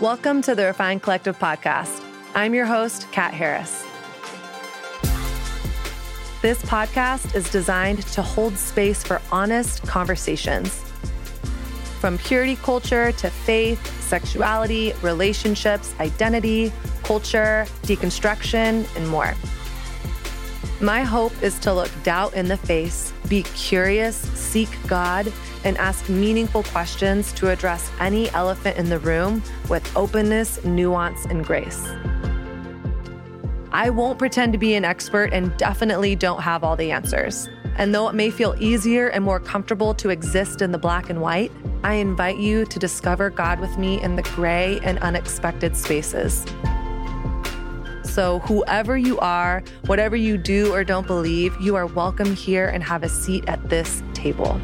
Welcome to the Refined Collective podcast. I'm your host, Kat Harris. This podcast is designed to hold space for honest conversations. From purity culture to faith, sexuality, relationships, identity, culture, deconstruction, and more. My hope is to look doubt in the face, be curious, seek God, and ask meaningful questions to address any elephant in the room with openness, nuance, and grace. I won't pretend to be an expert and definitely don't have all the answers. And though it may feel easier and more comfortable to exist in the black and white, I invite you to discover God with me in the gray and unexpected spaces. So, whoever you are, whatever you do or don't believe, you are welcome here and have a seat at this table.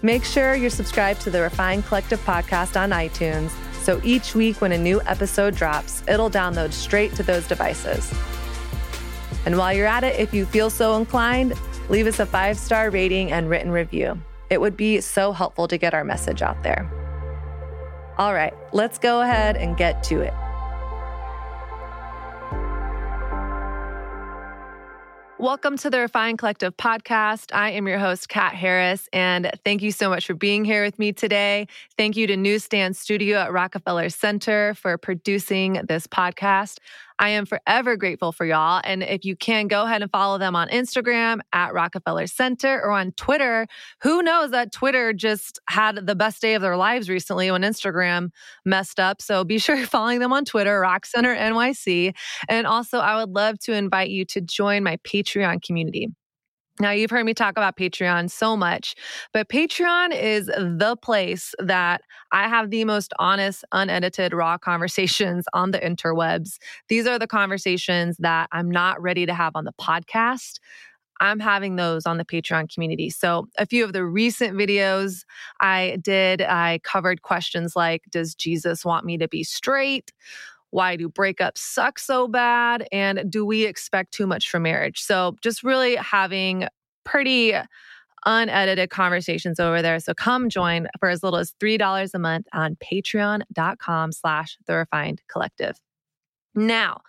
Make sure you're subscribed to the Refined Collective podcast on iTunes so each week when a new episode drops, it'll download straight to those devices. And while you're at it, if you feel so inclined, leave us a five star rating and written review. It would be so helpful to get our message out there. All right, let's go ahead and get to it. Welcome to the Refined Collective podcast. I am your host, Kat Harris, and thank you so much for being here with me today. Thank you to Newsstand Studio at Rockefeller Center for producing this podcast. I am forever grateful for y'all. And if you can, go ahead and follow them on Instagram at Rockefeller Center or on Twitter. Who knows that Twitter just had the best day of their lives recently when Instagram messed up. So be sure you're following them on Twitter, Rock Center NYC. And also, I would love to invite you to join my Patreon community. Now, you've heard me talk about Patreon so much, but Patreon is the place that I have the most honest, unedited, raw conversations on the interwebs. These are the conversations that I'm not ready to have on the podcast. I'm having those on the Patreon community. So, a few of the recent videos I did, I covered questions like Does Jesus want me to be straight? Why do breakups suck so bad? And do we expect too much from marriage? So, just really having pretty unedited conversations over there. So come join for as little as $3 a month on patreon.com slash the refined collective. Now,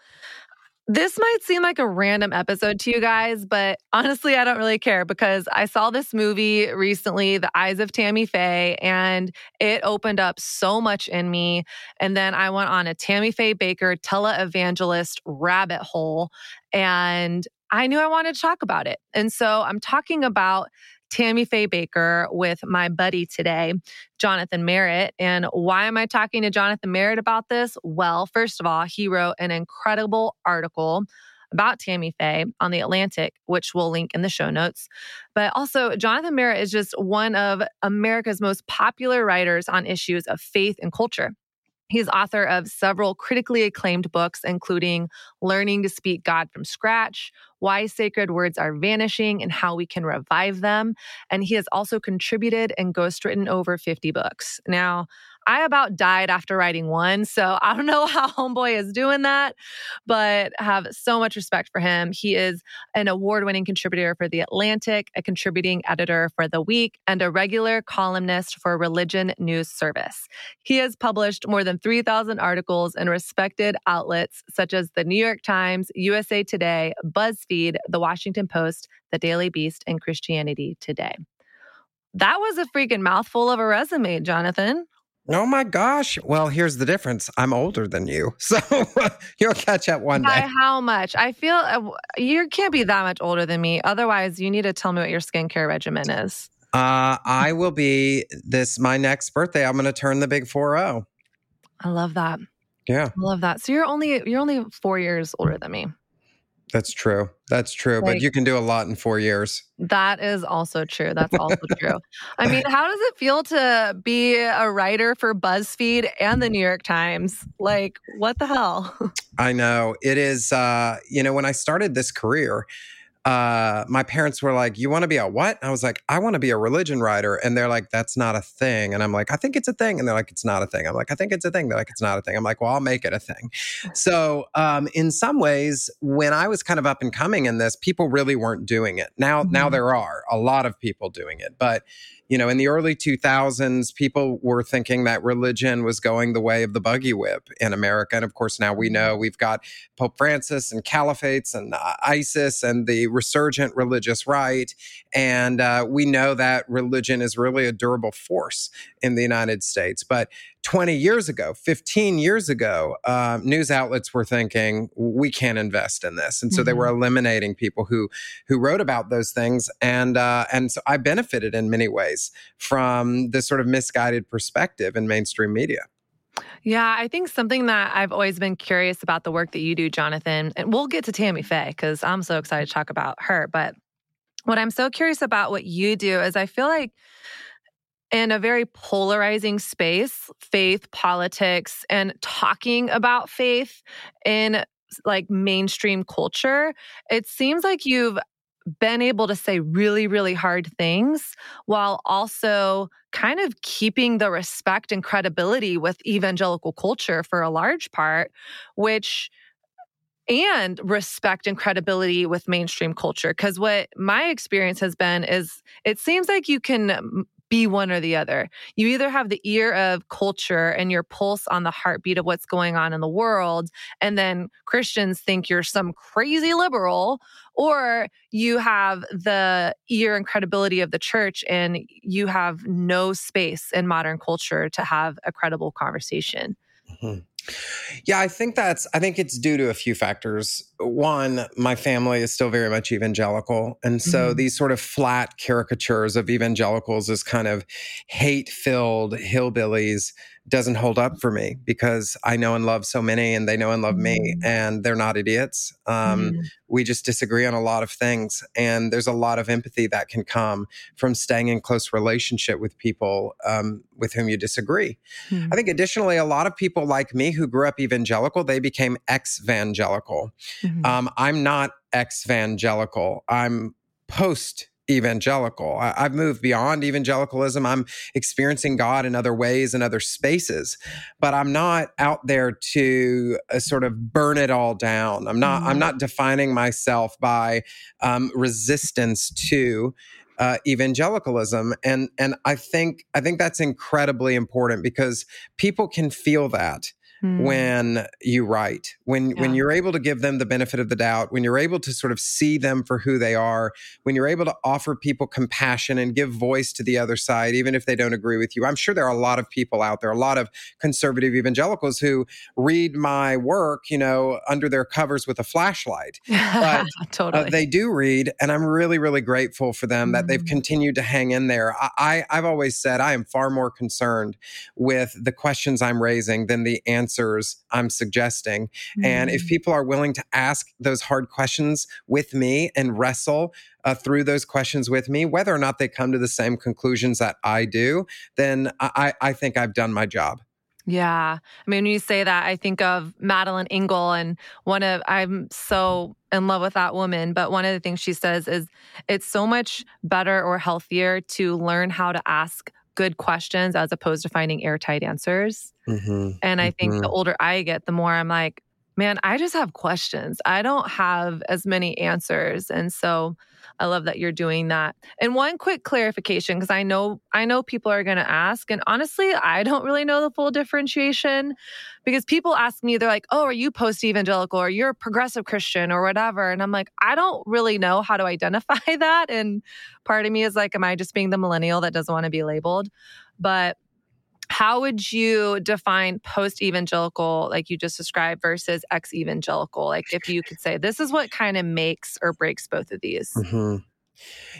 this might seem like a random episode to you guys, but honestly, I don't really care because I saw this movie recently, The Eyes of Tammy Faye, and it opened up so much in me. And then I went on a Tammy Faye Bakker televangelist rabbit hole, and I knew I wanted to talk about it. And so I'm talking about Tammy Faye Bakker with my buddy today, Jonathan Merritt. And why am I talking to Jonathan Merritt about this? Well, first of all, he wrote an incredible article about Tammy Faye on The Atlantic, which we'll link in the show notes. But also, Jonathan Merritt is just one of America's most popular writers on issues of faith and culture. He's author of several critically acclaimed books, including Learning to Speak God from Scratch, Why Sacred Words Are Vanishing, and How We Can Revive Them. And he has also contributed and ghostwritten over 50 books. Now, I about died after writing one. So I don't know how Homeboy is doing that, but have so much respect for him. He is an award winning contributor for The Atlantic, a contributing editor for The Week, and a regular columnist for Religion News Service. He has published more than 3,000 articles in respected outlets such as The New York Times, USA Today, BuzzFeed, The Washington Post, The Daily Beast, and Christianity Today. That was a freaking mouthful of a resume, Jonathan. Oh my gosh. Well, here's the difference. I'm older than you. So you'll catch up one By day. how much? I feel uh, you can't be that much older than me. Otherwise, you need to tell me what your skincare regimen is. Uh, I will be this my next birthday. I'm going to turn the big 4-0. I love that. Yeah, I love that. So you're only you're only four years older than me. that's true. That's true. Like- but you can do a lot in four years. That is also true. That's also true. I mean, how does it feel to be a writer for BuzzFeed and the New York Times? Like, what the hell? I know it is. Uh, you know, when I started this career, uh, my parents were like, "You want to be a what?" I was like, "I want to be a religion writer," and they're like, "That's not a thing." And I'm like, "I think it's a thing," and they're like, "It's not a thing." I'm like, "I think it's a thing." They're like, "It's not a thing." I'm like, "Well, I'll make it a thing." So, um, in some ways, when I was kind of up and coming in this, people really weren't doing it. Now, mm-hmm. now there are a lot of people doing it, but you know, in the early 2000s, people were thinking that religion was going the way of the buggy whip in America. And of course, now we mm-hmm. know we've got Pope Francis and caliphates and uh, ISIS and the resurgent religious right. And uh, we know that religion is really a durable force in the United States. But 20 years ago, 15 years ago, uh, news outlets were thinking we can't invest in this, and so mm-hmm. they were mm-hmm. eliminating people who who wrote about those things. And uh, and so I benefited in many ways from this sort of misguided perspective in mainstream media. Yeah, I think something that I've always been curious about the work that you do, Jonathan, and we'll get to Tammy Faye because I'm so excited to talk about her. But what I'm so curious about what you do is I feel like in a very polarizing space, faith, politics, and talking about faith in like mainstream culture, it seems like you've been able to say really, really hard things while also kind of keeping the respect and credibility with evangelical culture for a large part, which and respect and credibility with mainstream culture. Because what my experience has been is it seems like you can be one or the other. You either have the ear of culture and your pulse on the heartbeat of what's going on in the world, and then Christians think you're some crazy liberal, or you have the ear and credibility of the church and you have no space in modern culture to have a credible conversation. Mm-hmm. Yeah, I think that's, I think it's due to a few factors. One, my family is still very much evangelical. And so mm-hmm. these sort of flat caricatures of evangelicals as kind of hate filled hillbillies doesn't hold up for me because I know and love so many and they know and love me mm. and they're not idiots. Um, mm. We just disagree on a lot of things. And there's a lot of empathy that can come from staying in close relationship with people um, with whom you disagree. Mm. I think additionally, a lot of people like me who grew up evangelical, they became ex-evangelical. Mm-hmm. Um, I'm not ex-evangelical. I'm post evangelical. I, have moved beyond evangelicalism. I'm experiencing God in other ways and other spaces, but I'm not out there to uh, sort of burn it all down. I'm not. Mm-hmm. I'm not defining myself by um, resistance to. Uh, evangelicalism and and I think I think that's incredibly important because people can feel that mm. when you write when yeah. when you're able to give them the benefit of the doubt when you're able to sort of see them for who they are when you're able to offer people compassion and give voice to the other side even if they don't agree with you i'm sure there are a lot of people out there a lot of conservative evangelicals who read my work you know under their covers with a flashlight but totally. Uh, they do read and i'm really really grateful for them mm. that they've mm. continued to hang in there I, I i've always said i am far more concerned with the questions i'm raising than the answers answers I'm suggesting. Mm-hmm. And if mm. people are willing to ask those hard questions with me and wrestle uh, through those questions with me, whether or not they come to the same conclusions that I do, then I, I think I've done my job. Yeah. I mean, when you say that, I think of Madeleine L'Engle, and one of, I'm so in love with that woman. But one of the things she says is it's so much better or healthier to learn how to ask good questions as opposed to finding airtight answers. Mm-hmm. And I think mm-hmm. the older I get, the more I'm like, man, I just have questions. I don't have as many answers. And so I love that you're doing that. And one quick clarification because I know I know people are going to ask and honestly, I don't really know the full differentiation because people ask me they're like, "Oh, are you post evangelical or you're a progressive Christian or whatever?" And I'm like, "I don't really know how to identify that." And part of me is like, am I just being the millennial that doesn't want to be labeled? But how would you define post evangelical, like you just described, versus ex evangelical? Like, if you could say this is what kind of makes or breaks both of these. Mm-hmm.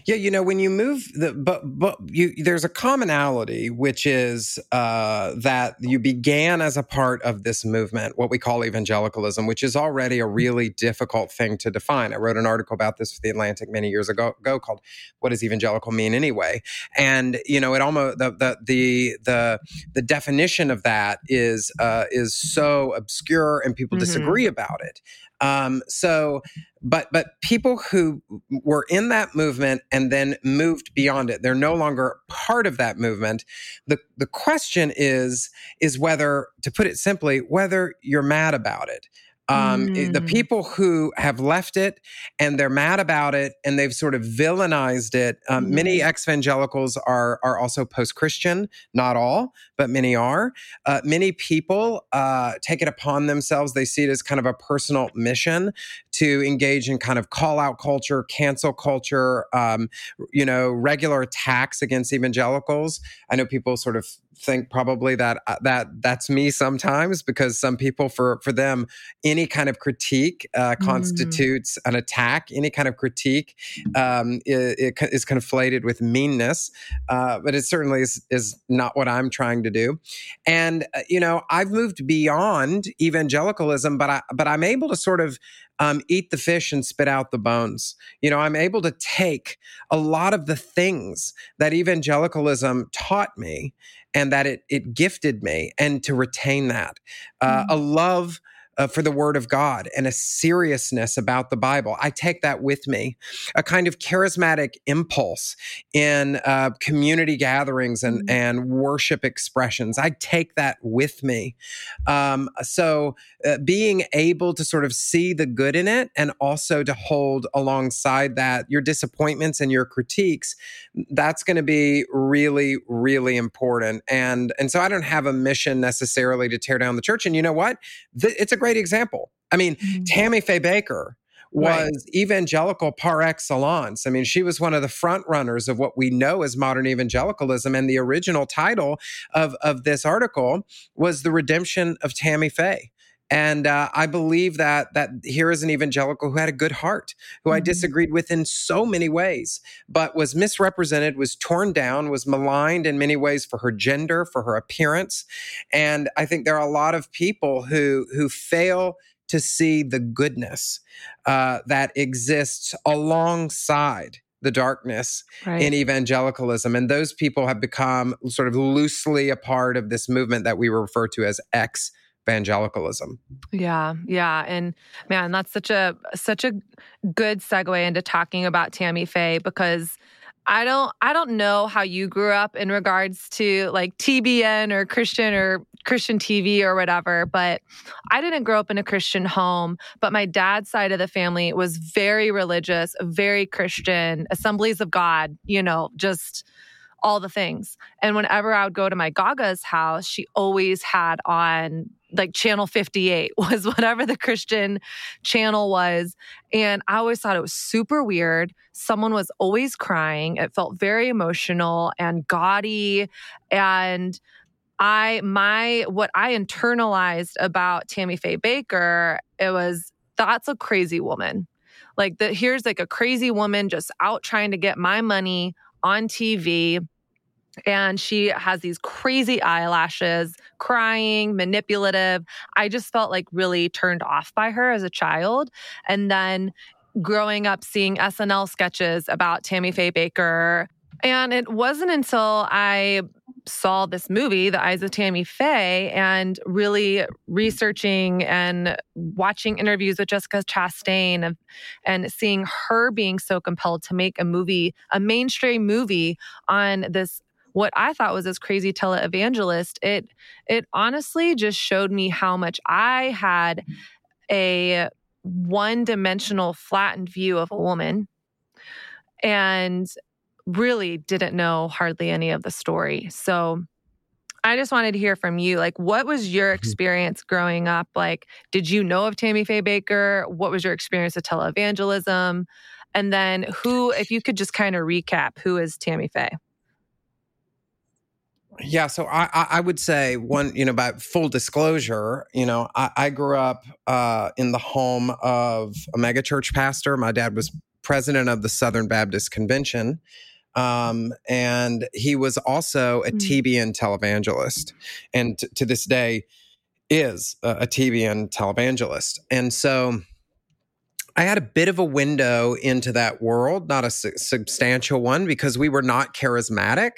Yeah, you know, when you move the but but you there's a commonality which is uh, that you began as a part of this movement, what we call evangelicalism, which is already a really difficult thing to define. I wrote an article about this for the Atlantic many years ago, ago called "What Does Evangelical Mean Anyway?" And you know, it almost the the the the, the definition of that is uh, is so obscure and people mm-hmm. disagree about it. Um, so, but but people who were in that movement and then moved beyond it, they're no longer part of that movement. the The question is is whether, to put it simply, whether you're mad about it. Um, mm. The people who have left it and they're mad about it and they've sort of villainized it. Um, mm. Many evangelicals are are also post Christian, not all, but many are. Uh, many people uh, take it upon themselves. They see it as kind of a personal mission to engage in kind of call out culture, cancel culture, um, you know, regular attacks against evangelicals. I know people sort of think probably that uh, that that's me sometimes because some people for for them any kind of critique uh, mm. constitutes mm. an attack any kind of critique um, it, it is conflated with meanness uh, but it certainly is is not what i'm trying to do and uh, you know i've moved beyond evangelicalism but i but i'm able to sort of um, eat the fish and spit out the bones. You know, I'm able to take a lot of the things that evangelicalism taught me and that it it gifted me, and to retain that, uh, mm-hmm. a love uh, for the Word of God and a seriousness about the Bible. I take that with me, a kind of charismatic impulse in uh, community gatherings and, mm-hmm. and worship expressions. I take that with me. Um, so, uh, being able to sort of see the good in it and also to hold alongside that your disappointments and your critiques, that's going to be really, really important. And and so I don't have a mission necessarily to tear down the church. And you know what? it's a great great example. I mean, mm-hmm. Tammy Faye Bakker was right. evangelical par excellence. I mean, she was one of the front runners of what we know as modern evangelicalism. And the original title of, of this article was The Redemption of Tammy Faye. And uh, I believe that that here is an evangelical who had a good heart, who mm-hmm. I disagreed with in so many ways, but was misrepresented, was torn down, was maligned in many ways for her gender, for her appearance. And I think there are a lot of people who who fail to see the goodness uh, that exists alongside the darkness right. in evangelicalism. And those people have become sort of loosely a part of this movement that we refer to as X evangelicalism. Yeah, yeah, and man, that's such a such a good segue into talking about Tammy Faye because I don't I don't know how you grew up in regards to like TBN or Christian or Christian TV or whatever, but I didn't grow up in a Christian home, but my dad's side of the family was very religious, very Christian, Assemblies of God, you know, just all the things. And whenever I would go to my Gaga's house, she always had on like channel 58 was whatever the Christian channel was. And I always thought it was super weird. Someone was always crying. It felt very emotional and gaudy. And I, my, what I internalized about Tammy Faye Bakker, it was that's a crazy woman. Like that, here's like a crazy woman just out trying to get my money on TV and she has these crazy eyelashes, crying, manipulative. I just felt like really turned off by her as a child. And then growing up seeing SNL sketches about Tammy Faye Bakker. And it wasn't until I saw this movie, The Eyes of Tammy Faye, and really researching and watching interviews with Jessica Chastain and, and seeing her being so compelled to make a movie, a mainstream movie on this what I thought was this crazy televangelist, it it honestly just showed me how much I had a one-dimensional flattened view of a woman and really didn't know hardly any of the story. So I just wanted to hear from you. Like, what was your mm-hmm. experience growing up? Like, did you know of Tammy Faye Bakker? What was your experience with televangelism? And then, who, if you could just kind of recap, who is Tammy Faye? Yeah, so I, I would say one, you know, by full disclosure, you know, I, I grew up uh, in the home of a megachurch pastor. My dad was president of the Southern Baptist Convention. Um, and he was also a mm. TBN televangelist, and t- to this day is a, a TBN televangelist. And so I had a bit of a window into that world, not a su- substantial one, because we were not charismatic,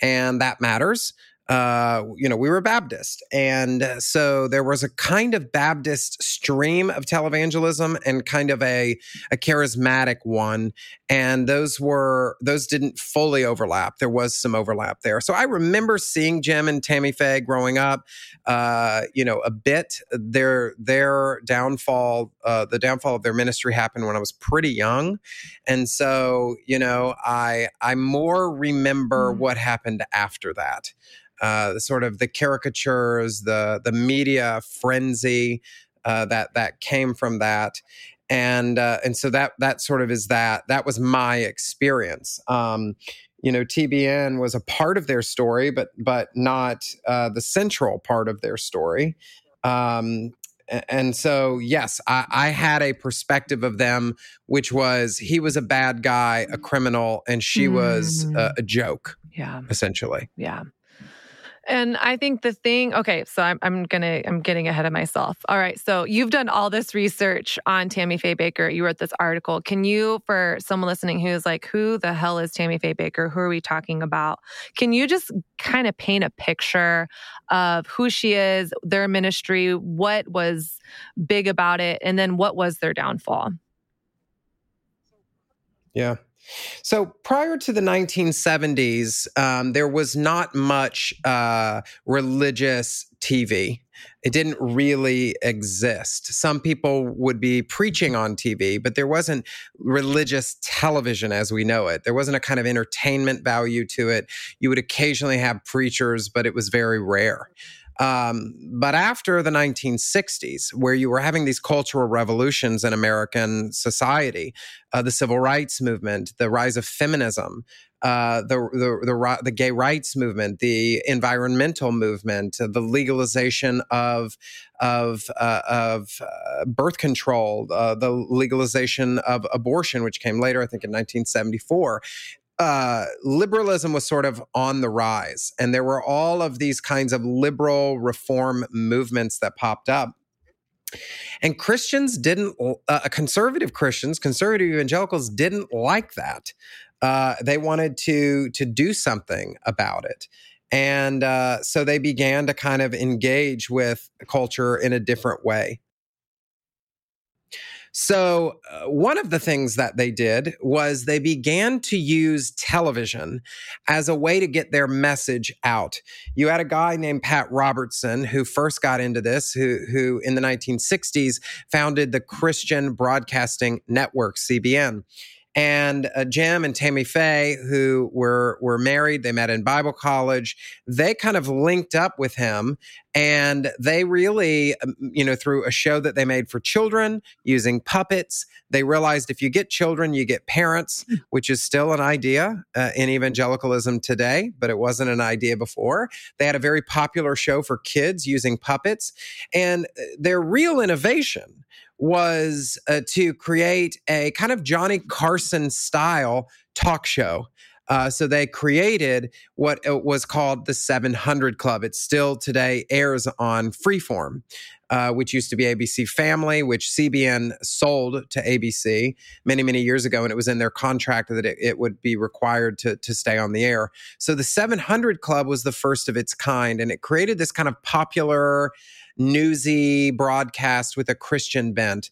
and that matters. Uh, you know, we were Baptist. And so there was a kind of Baptist stream of televangelism and kind of a, a charismatic one. And those were, those didn't fully overlap. There was some overlap there. So I remember seeing Jim and Tammy Faye growing up, uh, you know, a bit. Their, their downfall, uh, the downfall of their ministry happened when I was pretty young. And so, you know, I, I more remember mm. what happened after that uh, sort of the caricatures, the the media frenzy uh, that that came from that, and uh, and so that that sort of is that that was my experience. Um, you know, TBN was a part of their story, but but not uh, the central part of their story. Um, and so yes I, I, had a perspective of them which was he was a bad guy a criminal and she mm. was a, mm. a, joke yeah essentially yeah and I think the thing, okay, so I'm, I'm gonna, I'm getting ahead of myself. All right. So you've done all this research on Tammy Faye Bakker. You wrote this article. Can you, for someone listening who's like, who the hell is Tammy Faye Bakker? Who are we talking about? Can you just kind of paint a picture of who she is, their ministry, what was big about it, and then what was their downfall? Yeah. So prior to the 1970s, um, there was not much uh, religious TV. It didn't really exist. Some people would be preaching on TV, but there wasn't religious television as we know it. There wasn't a kind of entertainment value to it. You would occasionally have preachers, but it was very rare. Um, but after the 1960s, where you were having these cultural revolutions in American society, uh, the civil rights movement, the rise of feminism, uh, the, the, the the gay rights movement, the environmental movement, uh, the legalization of of uh, of uh, birth control, uh, the legalization of abortion, which came later, I think, in 1974 uh, liberalism was sort of on the rise, and there were all of these kinds of liberal reform movements that popped up. And Christians didn't, uh, conservative Christians, conservative evangelicals didn't like that. Uh, they wanted to to do something about it, and uh, so they began to kind of engage with culture in a different way. So, uh, one of the things that they did was they began to use television as a way to get their message out. You had a guy named Pat Robertson who first got into this, who, who in the 1960s founded the Christian Broadcasting Network, CBN and uh, Jim and Tammy Faye, who were were married, they met in Bible college. They kind of linked up with him, and they really, um, you know, through a show that they made for children using puppets, they realized if you get children, you get parents, hmm. which is still an idea uh, in evangelicalism today, but it wasn't an idea before. They had a very popular show for kids using puppets, and uh, their real innovation was uh, to create a kind of Johnny Carson style talk show. Uh, so they created what was called the 700 Club. It still today airs on Freeform, uh, which used to be ABC Family, which CBN sold to ABC many, many years ago. And it was in their contract that it, it would be required to, to stay on the air. So the 700 Club was the first of its kind, and it created this kind of popular newsy broadcast with a Christian bent.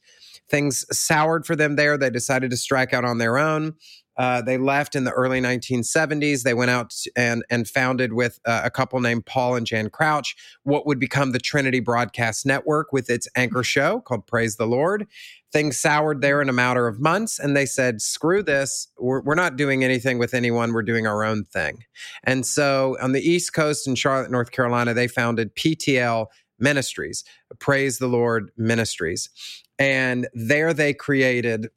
Things soured for them there. They decided to strike out on their own. Uh, they left in the early 1970s. They went out and and founded with uh, a couple named Paul and Jan Crouch what would become the Trinity Broadcast Network with its anchor show called Praise the Lord. Things soured there in a matter of months, and they said, "Screw this! We're, we're not doing anything with anyone. We're doing our own thing." And so, on the East Coast in Charlotte, North Carolina, they founded PTL Ministries, Praise the Lord Ministries. And there they created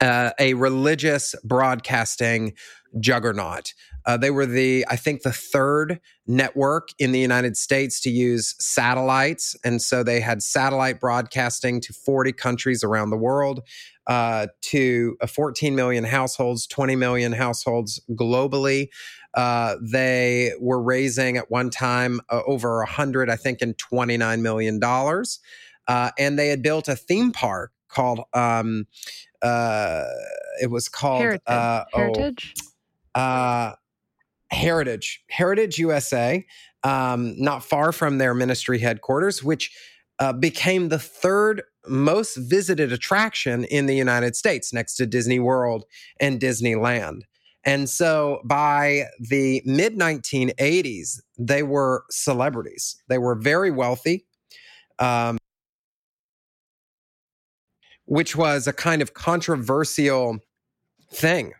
uh, a religious broadcasting juggernaut. Uh, they were the, I think, the third network in the United States to use satellites. And so they had satellite broadcasting to 40 countries around the world, uh, to uh, 14 million households, 20 million households globally. Uh, they were raising at one time uh, over 100, I think, in 29 million dollars, uh, and they had built a theme park called. Um, uh, it was called Heritage. uh, Heritage. Oh, Heritage, Heritage USA, um, not far from their ministry headquarters, which uh, became the third most visited attraction in the United States next to Disney World and Disneyland. And so by the mid 1980s, they were celebrities. They were very wealthy, um, which was a kind of controversial thing.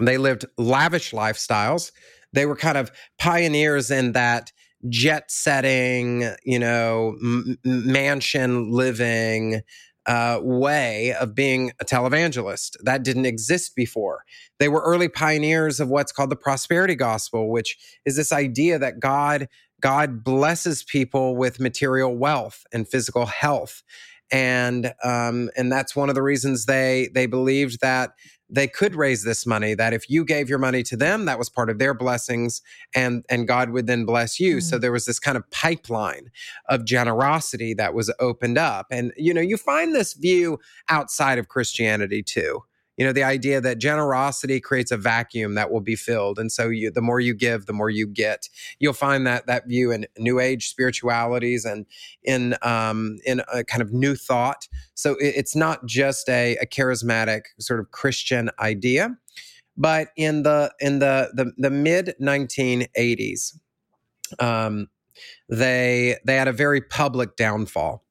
They lived lavish lifestyles. They were kind of pioneers in that jet setting, you know, m- mansion living uh, way of being a televangelist. That didn't exist before. They were early pioneers of what's called the prosperity gospel, which is this idea that God God blesses people with material wealth and physical health, and um, and that's one of the reasons they they believed that they could raise this money that if you gave your money to them that was part of their blessings and and god would then bless you. Mm-hmm. so there was this kind of pipeline of generosity that was opened up. And you know you find this view outside of christianity too you know the idea that generosity creates a vacuum that will be filled. And so you the more you give the more you get. You'll find that that view in new age spiritualities and in um in a kind of new thought. So it, it's not just a, a charismatic sort of christian idea but in the in the the, the mid 1980s um they they had a very public downfall.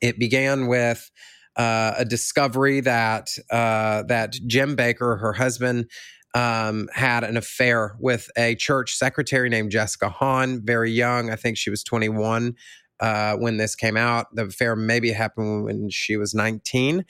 It began with uh, a discovery that uh, that Jim Bakker, her husband, um, had an affair with a church secretary named Jessica Hahn, very young. I think she was 21 uh, when this came out. The affair maybe happened when she was 19.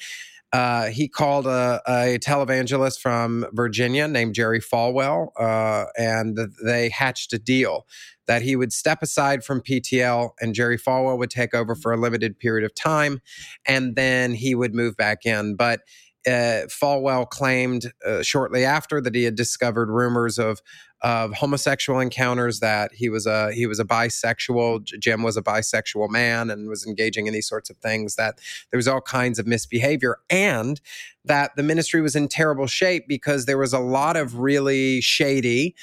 Uh, he called a, a, televangelist from Virginia named Jerry Falwell, uh, and they hatched a deal that he would step aside from PTL and Jerry Falwell would take over for a limited period of time, and then he would move back in. But uh, Falwell claimed uh, shortly after that he had discovered rumors of of homosexual encounters that he was a he was a bisexual Jim was a bisexual man and was engaging in these sorts of things that there was all kinds of misbehavior and that the ministry was in terrible shape because there was a lot of really shady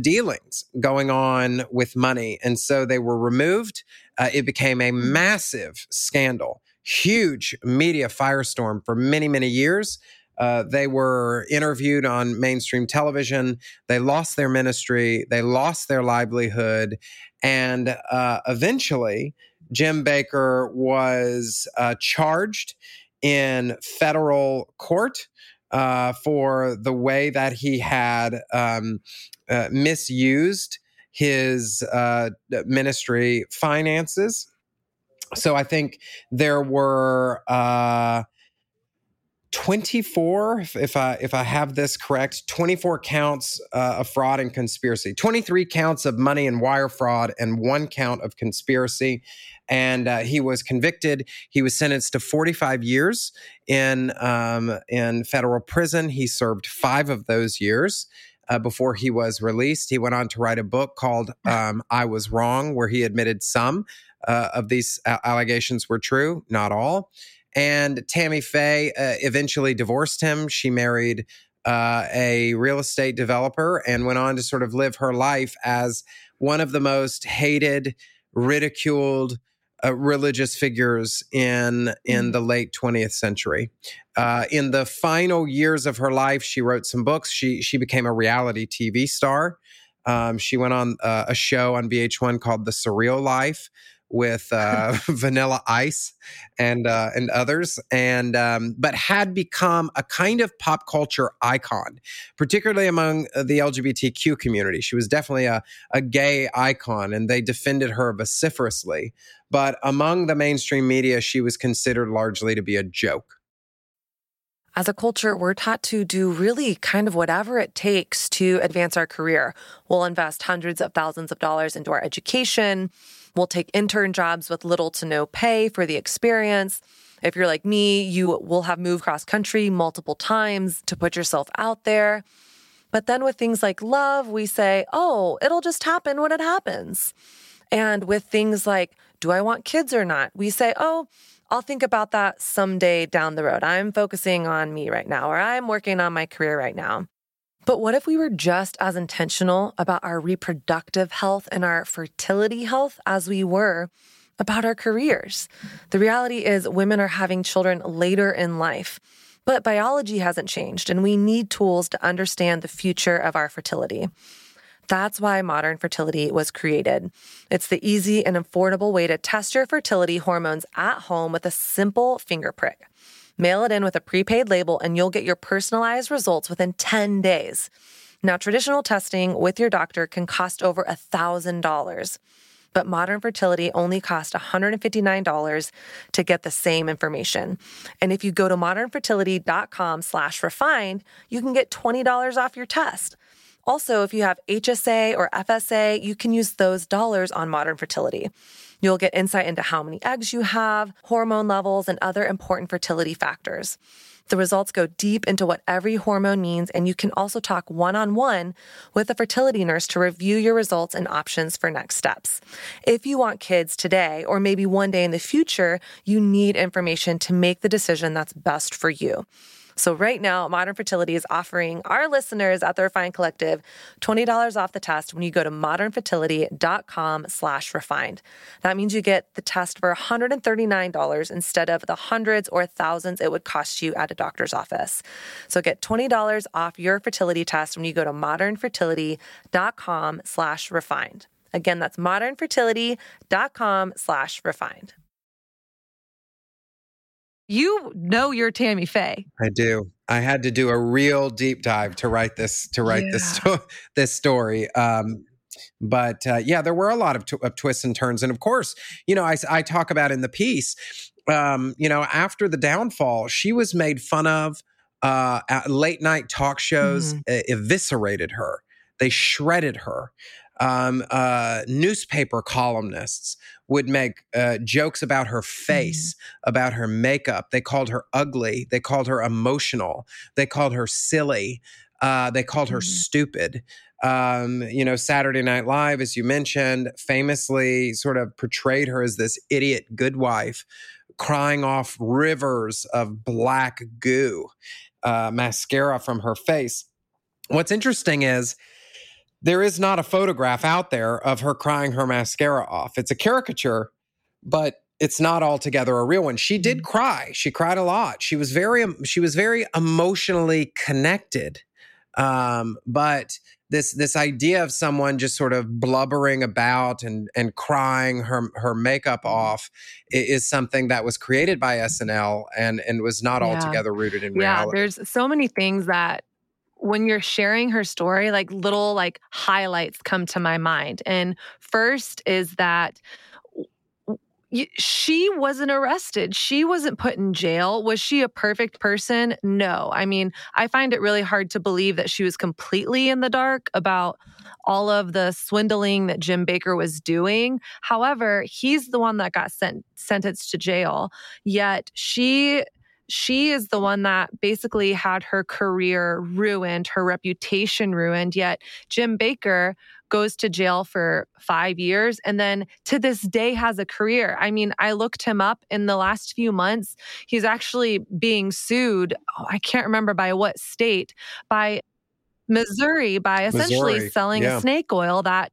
dealings going on with money and so they were removed uh, it became a massive scandal huge media firestorm for many many years uh, they were interviewed on mainstream television. They lost their ministry. They lost their livelihood. And uh, eventually, Jim Bakker was uh, charged in federal court uh, for the way that he had um, uh, misused his uh, ministry finances. So I think there were 24 if i if i have this correct 24 counts uh, of fraud and conspiracy 23 counts of money and wire fraud and one count of conspiracy and uh, he was convicted. He was sentenced to 45 years in um, in federal prison. He served five of those years uh, before he was released. He went on to write a book called um, i was wrong where he admitted some uh, of these allegations were true not all. And Tammy Faye uh, eventually divorced him. She married uh, a real estate developer and went on to sort of live her life as one of the most hated, ridiculed, uh, religious figures in in mm. the late 20th century. Uh, in the final years of her life, she wrote some books. She she became a reality TV star. Um, she went on uh, a show on VH1 called The Surreal Life, with uh, Vanilla Ice and uh, and others, and um, but had become a kind of pop culture icon, particularly among the LGBTQ community. She was definitely a, a gay icon, and they defended her vociferously. But among the mainstream media, she was considered largely to be a joke. As a culture, we're taught to do really kind of whatever it takes to advance our career. We'll invest hundreds of thousands of dollars into our education We'll take intern jobs with little to no pay for the experience. If you're like me, you will have moved cross country multiple times to put yourself out there. But then with things like love, we say, oh, it'll just happen when it happens. And with things like, do I want kids or not? We say, oh, I'll think about that someday down the road. I'm focusing on me right now, or I'm working on my career right now. But what if we were just as intentional about our reproductive health and our fertility health as we were about our careers? The reality is, women are having children later in life. But biology hasn't changed, and we need tools to understand the future of our fertility. That's why modern fertility was created. It's the easy and affordable way to test your fertility hormones at home with a simple finger prick. Mail it in with a prepaid label, and you'll get your personalized results within 10 days. Now, traditional testing with your doctor can cost over $1,000 but modern fertility only costs $159 to get the same information. And if you go to modernfertility.com slash refined, you can get $20 off your test. Also, if you have HSA or FSA, you can use those dollars on modern fertility. You'll get insight into how many eggs you have, hormone levels, and other important fertility factors. The results go deep into what every hormone means, and you can also talk one on one with a fertility nurse to review your results and options for next steps. If you want kids today, or maybe one day in the future, you need information to make the decision that's best for you. So right now, Modern Fertility is offering our listeners at the Refined Collective $20 off the test when you go to modernfertility.com slash refined. That means you get the test for $139 instead of the hundreds or thousands it would cost you at a doctor's office. So get $20 off your fertility test when you go to modernfertility.com slash refined. Again, that's modernfertility.com slash refined. You know you're Tammy Faye. I do. I had to do a real deep dive to write this to write yeah. this sto- this story. Um, but uh, yeah, there were a lot of, t- of, twists and turns, and of course, you know, I, I talk about in the piece. Um, you know, after the downfall, she was made fun of. Uh, late night talk shows mm-hmm. eviscerated her. They shredded her. Um, uh, newspaper columnists would make uh, jokes about her face, mm. about her makeup. They called her ugly. They called her emotional. They called her silly. Uh, they called her mm. stupid. Um, you know, Saturday Night Live, as you mentioned, famously sort of portrayed her as this idiot good wife, crying off rivers of black goo, uh, mascara from her face. What's interesting is there is not a photograph out there of her crying her mascara off. It's a caricature, but it's not altogether a real one. She did mm-hmm. cry. She cried a lot. She was very she was very emotionally connected. Um, but this this idea of someone just sort of blubbering about and and crying her her makeup mm-hmm. off is something that was created by SNL and and was not yeah. altogether rooted in reality. Yeah, there's so many things that when you're sharing her story, like little like highlights come to my mind. And first is that she wasn't arrested. She wasn't put in jail. Was she a perfect person? No. I mean, I find it really hard to believe that she was completely in the dark about all of the swindling that Jim Bakker was doing. However, he's the one that got sent, sentenced to jail. Yet she she is the one that basically had her career ruined, her reputation ruined. Yet Jim Bakker goes to jail for five years and then to this day has a career. I mean, I looked him up in the last few months. He's actually being sued. Oh, I can't remember by what state, by Missouri, by essentially Missouri. selling yeah. snake oil that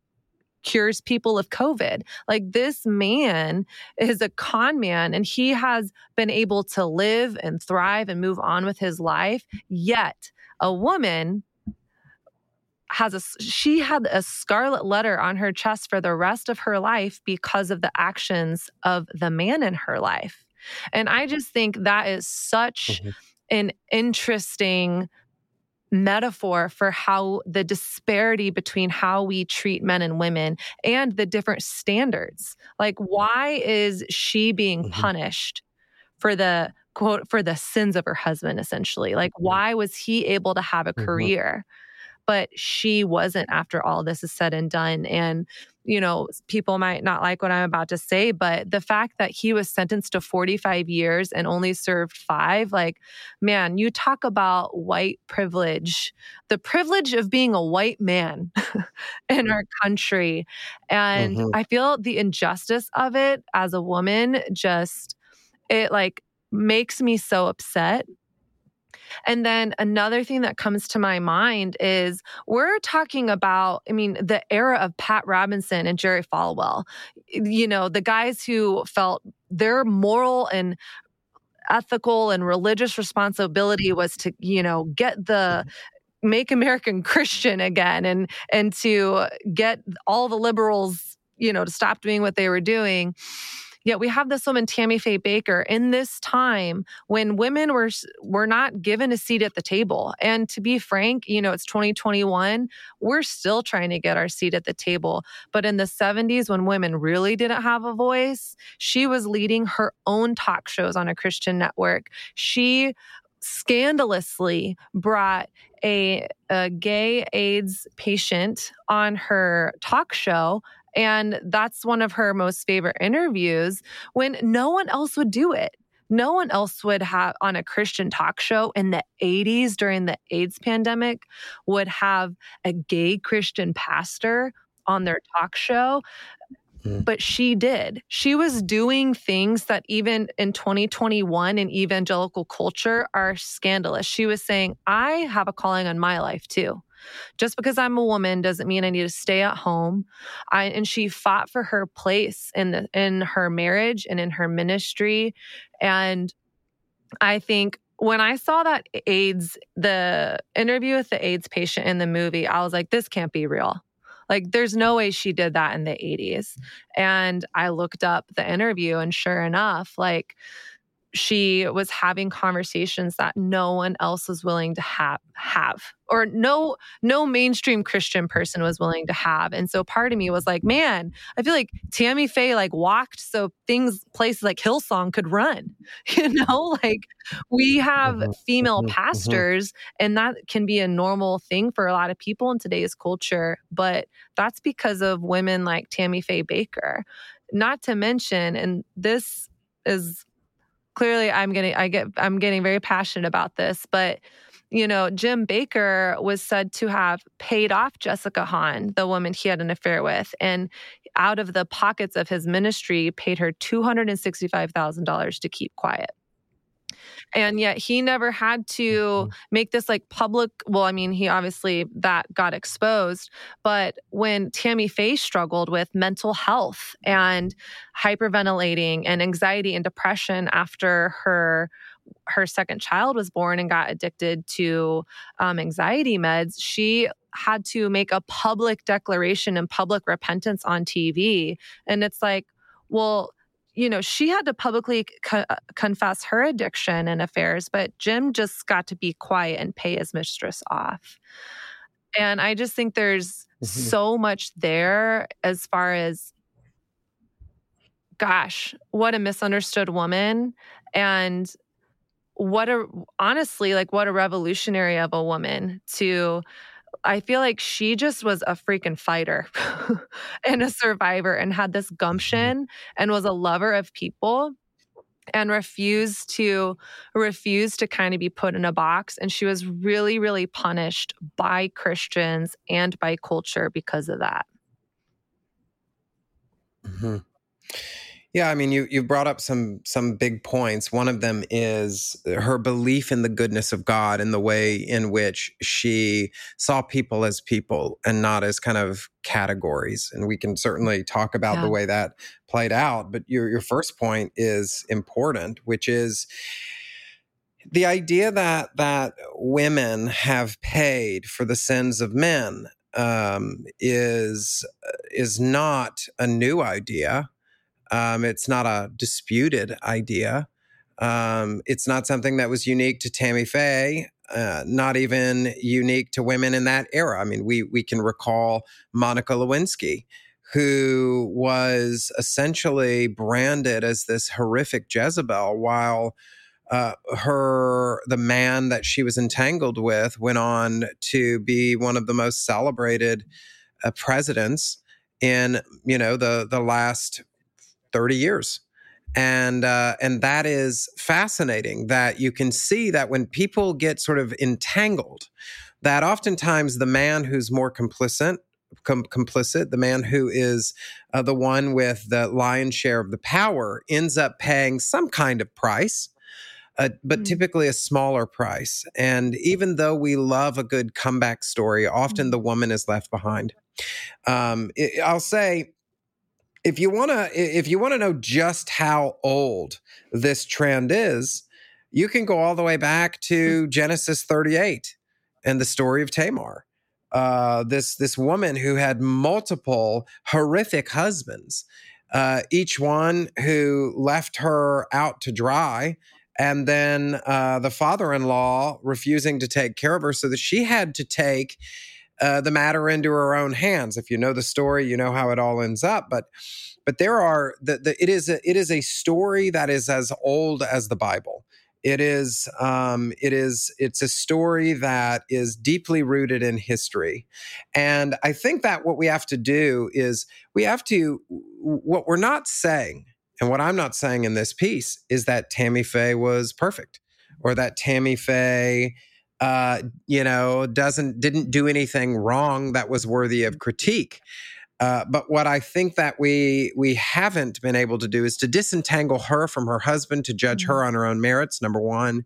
cures people of COVID. Like this man is a con man and he has been able to live and thrive and move on with his life. Yet a woman has a she had a scarlet letter on her chest for the rest of her life because of the actions of the man in her life. And I just think that is such mm-hmm. an interesting metaphor for how the disparity between how we treat men and women and the different standards. Like, why is she being mm-hmm. punished for the quote, for the sins of her husband, essentially? Like, why was he able to have a mm-hmm. career? But she wasn't after all this is said and done. And you know, people might not like what I'm about to say, but the fact that he was sentenced to 45 years and only served five, like, man, you talk about white privilege, the privilege of being a white man in our country. And mm-hmm. I feel the injustice of it as a woman just, it like makes me so upset And then another thing that comes to my mind is we're talking about, I mean, the era of Pat Robertson and Jerry Falwell, you know, the guys who felt their moral and ethical and religious responsibility was to, you know, get the make American Christian again and and to get all the liberals, you know, to stop doing what they were doing. Yet we have this woman, Tammy Faye Bakker, in this time when women were were not given a seat at the table. And to be frank, you know, it's 2021. We're still trying to get our seat at the table. But in the 70s, when women really didn't have a voice, she was leading her own talk shows on a Christian network. She scandalously brought a, a gay AIDS patient on her talk show and that's one of her most favorite interviews when no one else would do it. No one else would have on a Christian talk show in the 80s during the AIDS pandemic would have a gay Christian pastor on their talk show. Mm. But she did. She was doing things that even in 2021 in evangelical culture are scandalous. She was saying, I have a calling on my life too. Just because I'm a woman doesn't mean I need to stay at home. I, and she fought for her place in the in her marriage and in her ministry. And I think when I saw that AIDS, the interview with the AIDS patient in the movie, I was like, this can't be real. Like, there's no way she did that in the 80s. And I looked up the interview, and sure enough, like, she was having conversations that no one else was willing to have have or no no mainstream christian person was willing to have. And so part of me was like man i feel like tammy faye like walked so things places like hillsong could run. You know like we have mm-hmm, female mm-hmm, mm-hmm. pastors and that can be a normal thing for a lot of people in today's culture but that's because of women like tammy faye Bakker. Not to mention and this is clearly I'm getting I get I'm getting very passionate about this, but you know, Jim Bakker was said to have paid off Jessica Hahn, the woman he had an affair with, and out of the pockets of his ministry, paid her $265,000 to keep quiet and yet he never had to mm-hmm. make this like public well i mean he obviously that got exposed but when tammy faye struggled with mental health and hyperventilating and anxiety and depression after her her second child was born and got addicted to um, anxiety meds she had to make a public declaration and public repentance on tv and it's like well you know, she had to publicly co- uh, confess her addiction and affairs, but Jim just got to be quiet and pay his mistress off. And I just think there's mm-hmm. so much there as far as, gosh, what a misunderstood woman. And what a, honestly, like what a revolutionary of a woman to I feel like she just was a freaking fighter and a survivor and had this mm-hmm. gumption and was a lover of people and refused to refuse to kind of be put in a box and she was really really punished by Christians and by culture because of that. Mm-hmm. Yeah, I mean, you you brought up some some big points. One of them is her belief in the goodness of God and the way in which she saw people as people and not as kind of categories. And we can certainly talk about yeah. the way that played out. But your your first point is important, which is the idea that that women have paid for the sins of men um, is is not a new idea. Um, it's not a disputed idea. Um, it's not something that was unique to Tammy Faye, uh, not even unique to women in that era. I mean, we we can recall Monica Lewinsky, who was essentially branded as this horrific Jezebel, while uh, her the man that she was entangled with went on to be one of the most celebrated uh, presidents in you know the the last 30 years and uh, and that is fascinating that you can see that when people get sort of entangled that oftentimes the man who's more complicit com- complicit the man who is uh, the one with the lion's share of the power ends up paying some kind of price uh, but mm-hmm. typically a smaller price. And even though we love a good comeback story, often mm-hmm. the woman is left behind. Um, it, I'll say, if you want to, if you want to know just how old this trend is, you can go all the way back to Genesis 38 and the story of Tamar. Uh, this this woman who had multiple horrific husbands, uh, each one who left her out to dry, and then uh, the father-in-law refusing to take care of her, so that she had to take uh, the matter into her own hands. If you know the story, you know how it all ends up. But but there are the, the it is a, it is a story that is as old as the Bible. It is um, it is it's a story that is deeply rooted in history, and I think that what we have to do is we have to what we're not saying, and what I'm not saying in this piece is that Tammy Faye was perfect, or that Tammy Faye uh, you know, doesn't didn't do anything wrong that was worthy of critique. Uh, but what I think that we we haven't been able to do is to disentangle her from her husband, to judge mm-hmm. her on her own merits. Number one,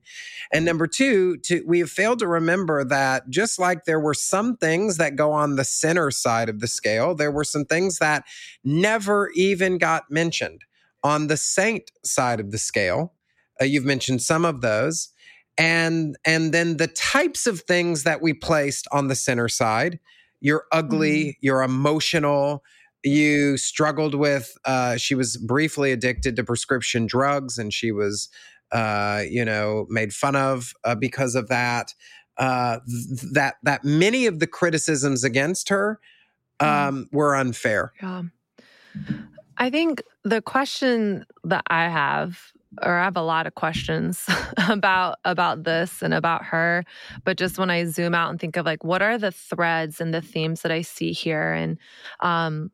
and number two, to we have failed to remember that just like there were some things that go on the sinner side of the scale, there were some things that never even got mentioned on the saint side of the scale. Uh, you've mentioned some of those and and then the types of things that we placed on the center side you're ugly mm-hmm. you're emotional you struggled with uh, she was briefly addicted to prescription drugs and she was uh, you know made fun of uh, because of that uh, th- that that many of the criticisms against her mm. um, mm. were unfair yeah i think the question that i have or I have a lot of questions about about this and about her but just when I zoom out and think of like what are the threads and the themes that I see here? And um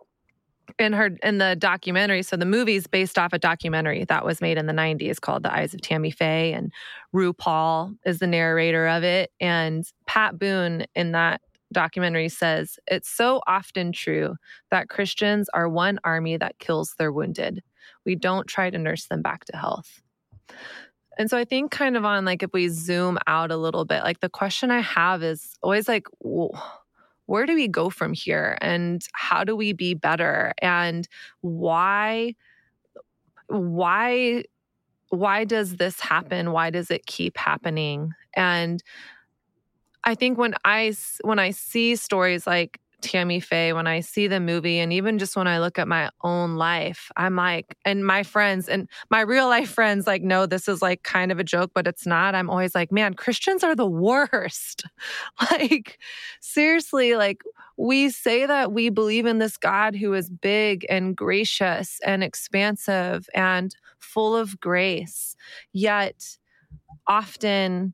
in her in the documentary so the movie's based off a documentary that was made in the 90s called The Eyes of Tammy Faye and RuPaul is the narrator of it. And Pat Boone in that documentary says it's so often true that Christians are one army that kills their wounded we don't try to nurse them back to health. And so I think kind of on like if we zoom out a little bit, like the question I have is always like, where do we go from here and how do we be better and why why why does this happen? Why does it keep happening? And I think when I when I see stories like Tammy Faye when I see the movie and even just when I look at my own life, I'm like, and my friends and my real life friends like, no, this is like kind of a joke, but it's not. I'm always like, man, Christians are the worst. like, seriously, like we say that we believe in this God who is big and gracious and expansive and full of grace, yet often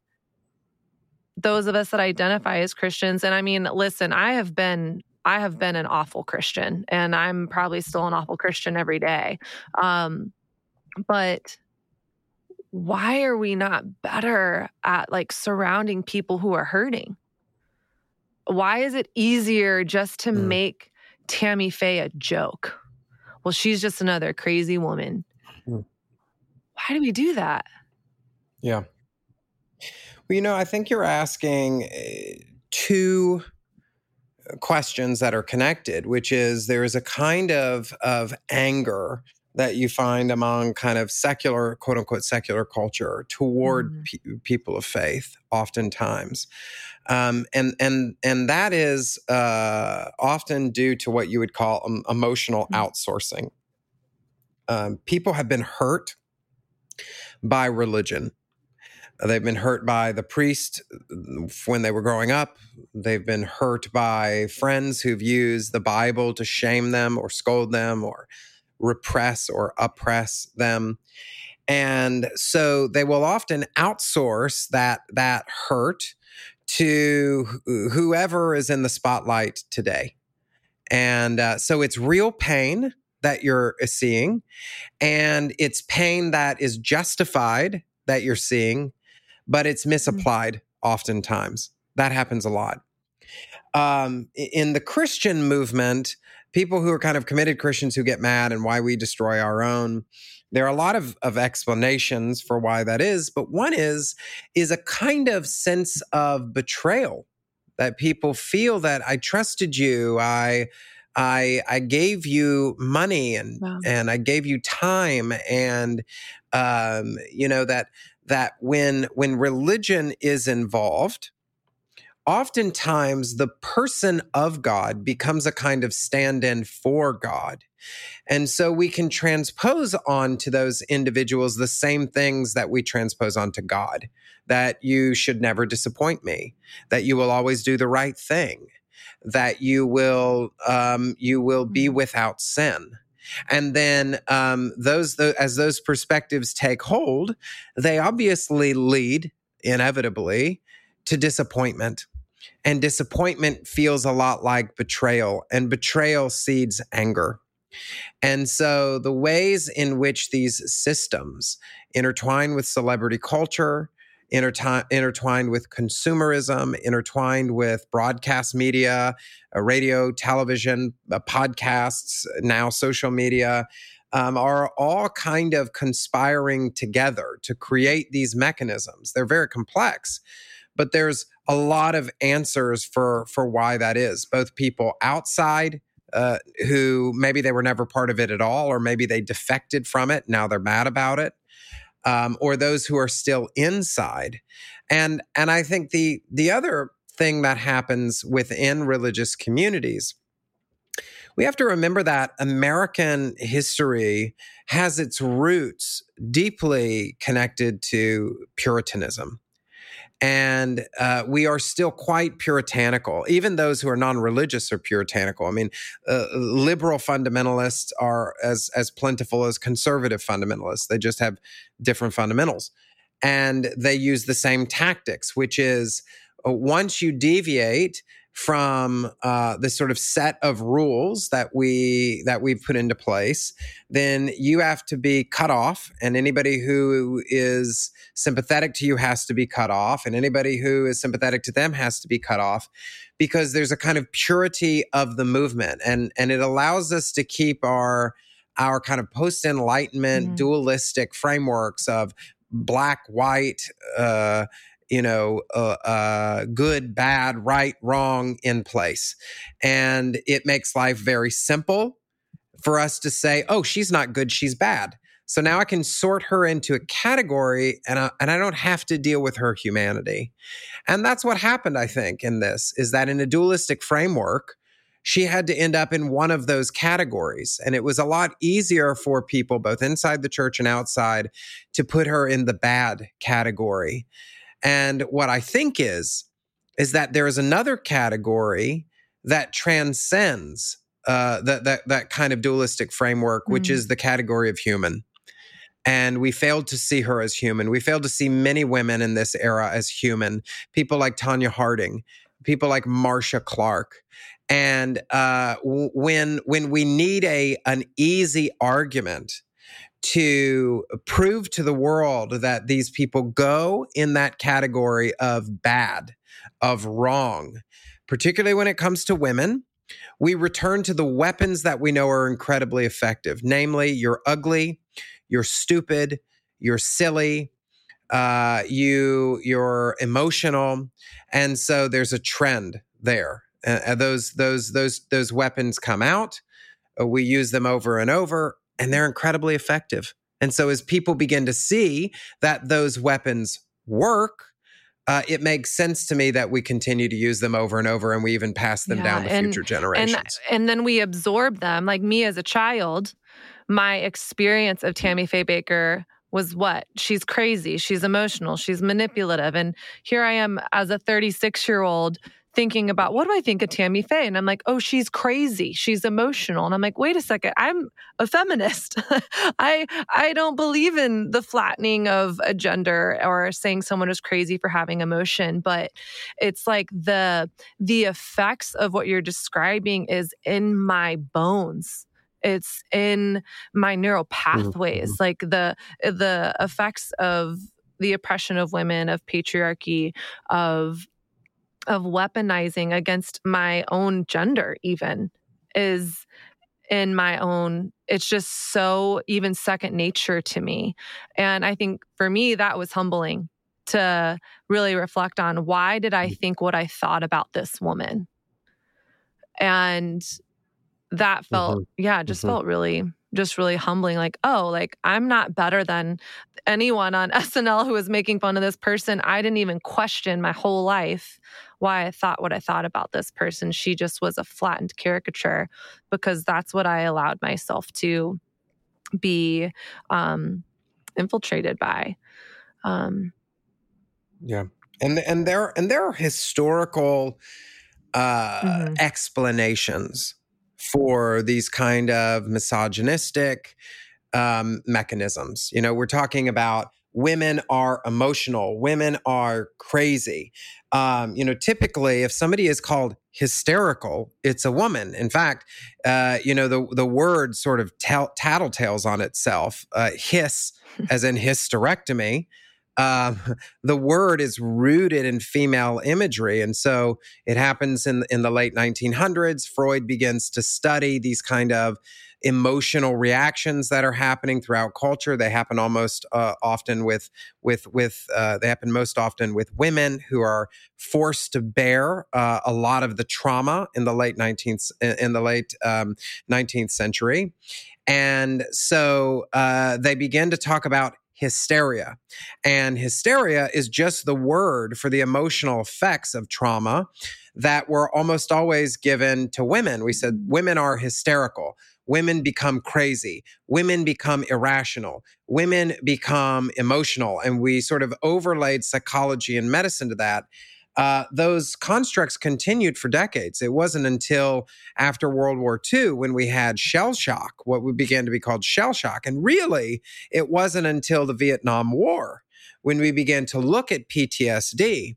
those of us that identify as Christians. And I mean, listen, I have been I have been an awful Christian and I'm probably still an awful Christian every day. Um, but why are we not better at like surrounding people who are hurting? Why is it easier just to mm. make Tammy Faye a joke? Well, she's just another crazy woman. Mm. Why do we do that? Yeah. Well, you know, I think you're asking eh, two questions that are connected, which is there is a kind of of anger that you find among kind of secular, quote unquote, secular culture toward mm. pe- people of faith, oftentimes, um, and and and that is uh, often due to what you would call um, emotional mm. outsourcing. Um, people have been hurt by religion They've been hurt by the priest uh, when they were growing up. They've been hurt by friends who've used the Bible to shame them or scold them or repress or oppress them. And so they will often outsource that that hurt to whoever is in the spotlight today. And uh, so it's real pain that you're uh, seeing, and it's pain that is justified that you're seeing but it's mm. misapplied mm-hmm. oftentimes. That happens a lot. um, in the Christian movement, people who are kind of committed Christians who get mad and why we destroy our own. There are a lot of, of explanations for why that is, but one is is a kind of sense of betrayal that people feel that I trusted you, I I I gave you money and wow. and I gave you time and um, you know that that when when religion is involved, oftentimes the person of God becomes a kind of stand in for God. And so we can transpose onto those individuals the same things that we transpose onto God that you should never disappoint me, that you will always do the right thing, that you will, um, you will be mm-hmm. without sin. And then um, those, the, as those perspectives take hold, they obviously lead inevitably to disappointment and disappointment feels a lot like betrayal, and betrayal seeds anger. And so, the ways in which these systems intertwine with celebrity culture, intertwined with consumerism, intertwined with broadcast media, uh, radio, television, uh, podcasts, now social media, um, are all kind of conspiring together to create these mechanisms. They're very complex, but there's a lot of answers for for why that is. Both people outside uh, who maybe they were never part of it at all, or maybe they defected from it. Now they're mad about it, um, or those who are still inside. And and I think the the other thing that happens within religious communities we have to remember that American history has its roots deeply connected to Puritanism. And uh, we are still quite puritanical. Even those who are non-religious are puritanical. I mean, uh, liberal fundamentalists are as as plentiful as conservative fundamentalists. They just have different fundamentals, and they use the same tactics, which is uh, once you deviate from uh, this sort of set of rules that we that we've put into place, then you have to be cut off, and anybody who is sympathetic to you has to be cut off, and anybody who is sympathetic to them has to be cut off, because there's a kind of purity of the movement, and and it allows us to keep our our kind of post enlightenment mm-hmm. dualistic frameworks of black white uh, you know, uh, uh, good, bad, right, wrong in place. And it makes life very simple for us to say, oh, she's not good, she's bad. So now I can sort her into a category and I, and I don't have to deal with her humanity. And that's what happened, I think, in this is that in a dualistic framework, she had to end up in one of those categories. And it was a lot easier for people, both inside the church and outside, to put her in the bad category. And what I think is, is that there is another category that transcends uh, that, that, that kind of dualistic framework, mm. which is the category of human. And we failed to see her as human. We failed to see many women in this era as human. People like Tonya Harding, people like Marcia Clark. And uh, when when we need a an easy argument to prove to the world that these people go in that category of bad, of wrong, particularly when it comes to women. We return to the weapons that we know are incredibly effective, namely, you're ugly, you're stupid, you're silly, uh, you you're emotional, and so there's a trend there. And those those those those weapons come out. Uh, we use them over and over and they're incredibly effective. And so, as people begin to see that those weapons work, uh, it makes sense to me that we continue to use them over and over and we even pass them yeah, down to and, future generations. And, and then we absorb them. Like me as a child, my experience of Tammy Faye Bakker was what? She's crazy. She's emotional. She's manipulative. And here I am as a 36 year old thinking about what do I think of Tammy Faye? And I'm like, oh, she's crazy. She's emotional. And I'm like, wait a second, I'm a feminist. I I don't believe in the flattening of a gender or saying someone is crazy for having emotion, but it's like the the effects of what you're describing is in my bones it's in my neural mm-hmm, pathways mm-hmm. like the the effects of the oppression of women of patriarchy of of weaponizing against my own gender even is in my own it's just so even second nature to me and i think for me that was humbling to really reflect on why did i mm. think what i thought about this woman and that felt mm-hmm. yeah just mm-hmm. felt really just really humbling like oh like i'm not better than anyone on snl who was making fun of this person i didn't even question my whole life why i thought what i thought about this person she just was a flattened caricature because that's what i allowed myself to be um infiltrated by um yeah and and there and there are historical uh mm-hmm. explanations for these kind of misogynistic um, mechanisms. You know, we're talking about women are emotional, women are crazy. Um, you know, typically, if somebody is called hysterical, it's a woman. In fact, uh, you know, the the word sort of tell, tattletales on itself. Uh, hiss, as in hysterectomy um, the word is rooted in female imagery. And so it happens in, in the late 1900s. Freud begins to study these kind of emotional reactions that are happening throughout culture. They happen almost uh, often with with with uh, they happen most often with women who are forced to bear uh, a lot of the trauma in the late nineteenth in the late um, nineteenth century, and so uh, they begin to talk about hysteria. And hysteria is just the word for the emotional effects of trauma that were almost always given to women. We said women are hysterical. Women become crazy. Women become irrational. Women become emotional. And we sort of overlaid psychology and medicine to that uh, those constructs continued for decades. It wasn't until after World War II when we had shell shock, what we began to be called shell shock. And really, it wasn't until the Vietnam War when we began to look at PTSD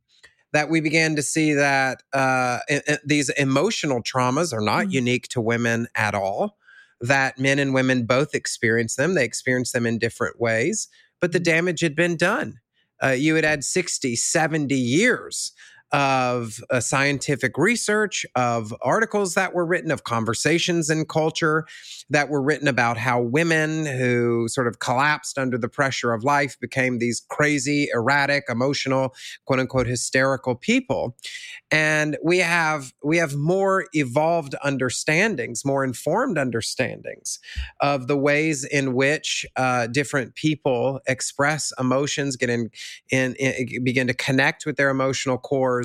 that we began to see that uh, these emotional traumas are not mm-hmm. unique to women at all, that men and women both experience them. They experience them in different ways, but the mm-hmm. damage had been done. Uh, you had had 60, 70 years of uh, scientific research, of articles that were written, of conversations in culture that were written about how women who sort of collapsed under the pressure of life became these crazy, erratic, emotional, quote unquote, hysterical people. And we have we have more evolved understandings, more informed understandings of the ways in which uh, different people express emotions, get in, in, in begin to connect with their emotional core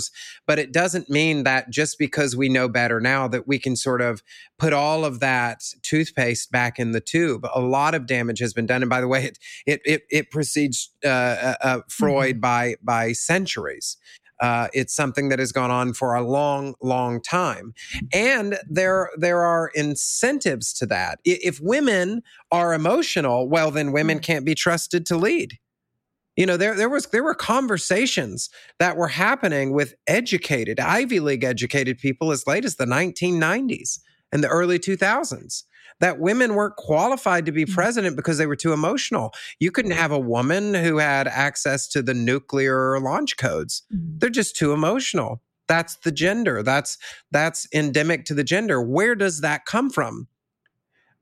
but it doesn't mean that just because we know better now that we can sort of put all of that toothpaste back in the tube. A lot of damage has been done, and by the way, it it it, it precedes uh, uh, uh Freud mm-hmm. by by centuries. Uh, it's something that has gone on for a long, long time, and there there are incentives to that. If women are emotional, well, then women mm. can't be trusted to lead. You know, there there was there were conversations that were happening with educated Ivy League educated people as late as the 1990s and the early 2000s that women weren't qualified to be mm. president because they were too emotional. You couldn't have a woman who had access to the nuclear launch codes. Mm. They're just too emotional. That's the gender. That's that's endemic to the gender. Where does that come from?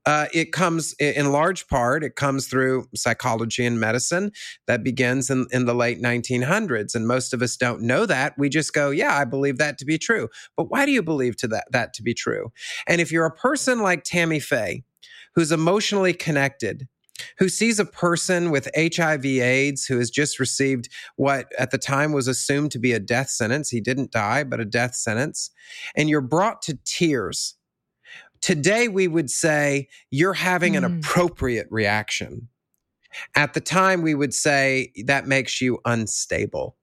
Uh, it comes in large part, it comes through psychology and medicine that begins in, in the late 1900s. And most of us don't know that. We just go, yeah, I believe that to be true. But why do you believe to that, that to be true? And if you're a person like Tammy Faye, who's emotionally connected, who sees a person with HIV AIDS who has just received what at the time was assumed to be a death sentence. He didn't die, but a death sentence. And you're brought to tears Today, we would say you're having an mm. appropriate reaction. At the time, we would say that makes you unstable.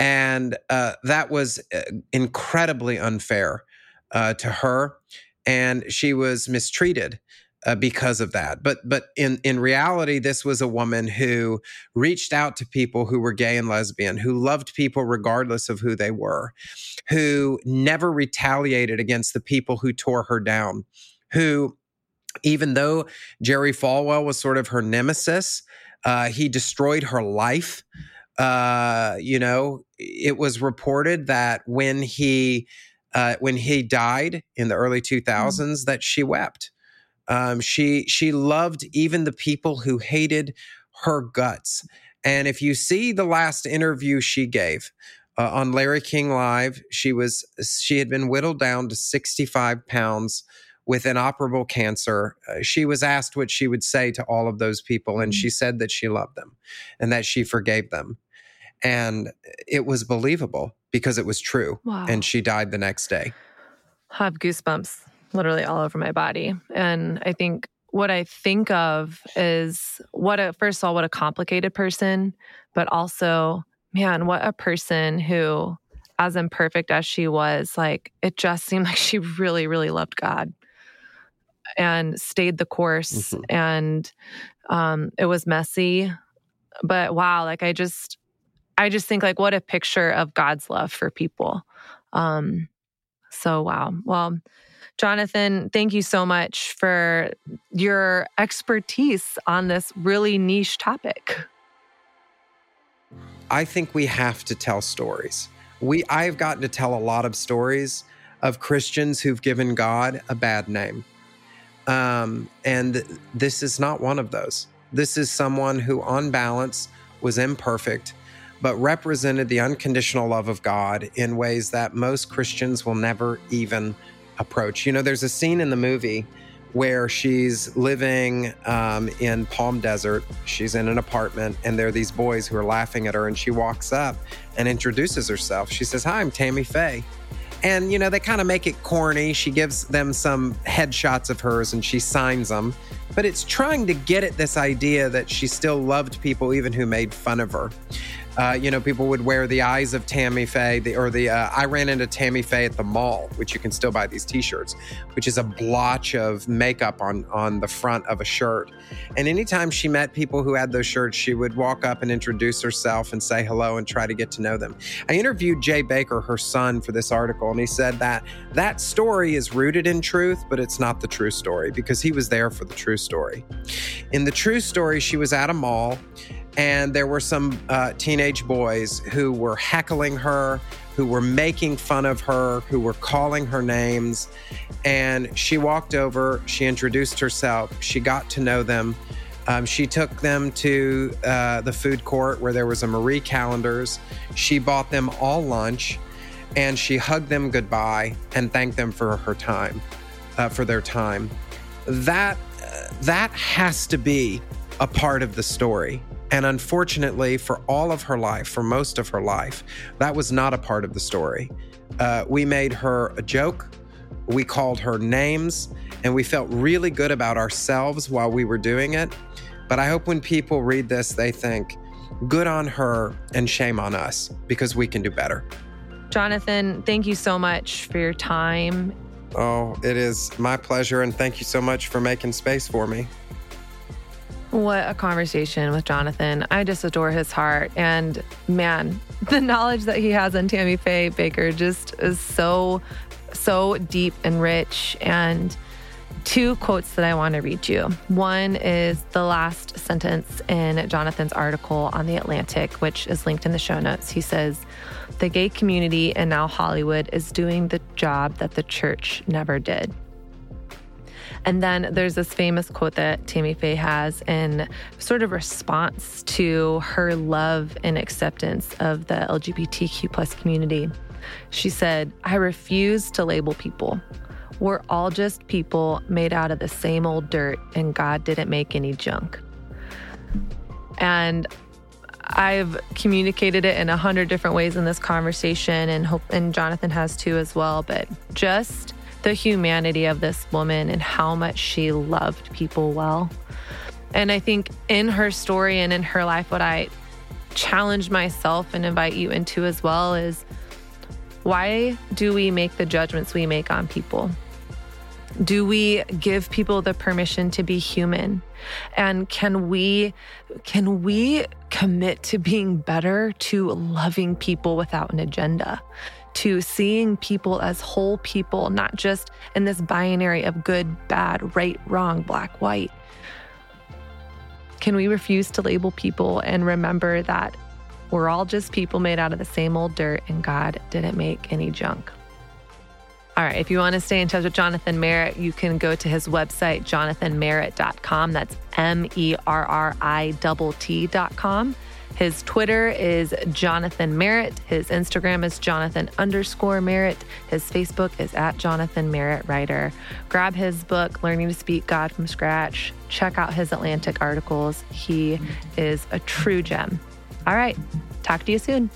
And uh, that was uh, incredibly unfair uh, to her. And she was mistreated uh, because of that. But but in in reality, this was a woman who reached out to people who were gay and lesbian, who loved people regardless of who they were, who never retaliated against the people who tore her down, who even though Jerry Falwell was sort of her nemesis, uh, he destroyed her life. Uh, you know, it was reported that when he uh, when he died in the early 2000s, mm. that she wept. Um, she she loved even the people who hated her guts. And if you see the last interview she gave uh, on Larry King Live, she was she had been whittled down to 65 pounds with inoperable cancer. Uh, she was asked what she would say to all of those people, and mm. she said that she loved them and that she forgave them. And it was believable because it was true. Wow. And she died the next day. I have goosebumps literally all over my body. And I think what I think of is what a, first of all, what a complicated person, but also, man, what a person who, as imperfect as she was, like it just seemed like she really, really loved God and stayed the course. Mm-hmm. And um, it was messy, but wow, like I just, I just think like what a picture of God's love for people. Um, so wow. Well, Jonathan, thank you so much for your expertise on this really niche topic. I think we have to tell stories. We I've gotten to tell a lot of stories of Christians who've given God a bad name. Um, and this is not one of those. This is someone who, on balance, was imperfect but represented the unconditional love of God in ways that most Christians will never even approach. You know, there's a scene in the movie where she's living um, in Palm Desert. She's in an apartment, and there are these boys who are laughing at her. And she walks up and introduces herself. She says, Hi, I'm Tammy Faye. And, you know, they kind of make it corny. She gives them some headshots of hers and she signs them. But it's trying to get at this idea that she still loved people, even who made fun of her. Uh, you know, people would wear the eyes of Tammy Faye, the, or the uh, I ran into Tammy Faye at the mall, which you can still buy these T-shirts, which is a blotch of makeup on on the front of a shirt. And anytime she met people who had those shirts, she would walk up and introduce herself and say hello and try to get to know them. I interviewed Jay Bakker, her son, for this article, and he said that that story is rooted in truth, but it's not the true story because he was there for the true story. In the true story, she was at a mall and there were some uh, teenage boys who were heckling her, who were making fun of her, who were calling her names. And she walked over, she introduced herself, she got to know them. Um, she took them to uh, the food court where there was a Marie Callender's. She bought them all lunch and she hugged them goodbye and thanked them for her time, uh, for their time. That, uh, that has to be a part of the story. And unfortunately, for all of her life, for most of her life, that was not a part of the story. Uh, we made her a joke, we called her names, and we felt really good about ourselves while we were doing it. But I hope when people read this, they think, good on her and shame on us because we can do better. Jonathan, thank you so much for your time. Oh, it is my pleasure. And thank you so much for making space for me. What a conversation with Jonathan. I just adore his heart. And man, the knowledge that he has on Tammy Faye Bakker just is so, so deep and rich. And two quotes that I want to read you. One is the last sentence in Jonathan's article on The Atlantic, which is linked in the show notes. He says, The gay community and now Hollywood is doing the job that the church never did. And then there's this famous quote that Tammy Faye has in sort of response to her love and acceptance of the LGBTQ plus community. She said, I refuse to label people. We're all just people made out of the same old dirt, and God didn't make any junk. And I've communicated it in a hundred different ways in this conversation, and hope and Jonathan has too as well. But just the humanity of this woman and how much she loved people well. And I think in her story and in her life, what I challenge myself and invite you into as well is why do we make the judgments we make on people? Do we give people the permission to be human? And can we can we commit to being better to loving people without an agenda? To seeing people as whole people, not just in this binary of good, bad, right, wrong, black, white. Can we refuse to label people and remember that We're all just people made out of the same old dirt, and God didn't make any junk. All right, if you want to stay in touch with Jonathan Merritt, you can go to his website, jonathanmerritt.com. That's M E R R I T T.com. His Twitter is Jonathan Merritt. His Instagram is Jonathan underscore Merritt. His Facebook is at Jonathan Merritt Writer. Grab his book, Learning to Speak God from Scratch. Check out his Atlantic articles. He is a true gem. All right, talk to you soon.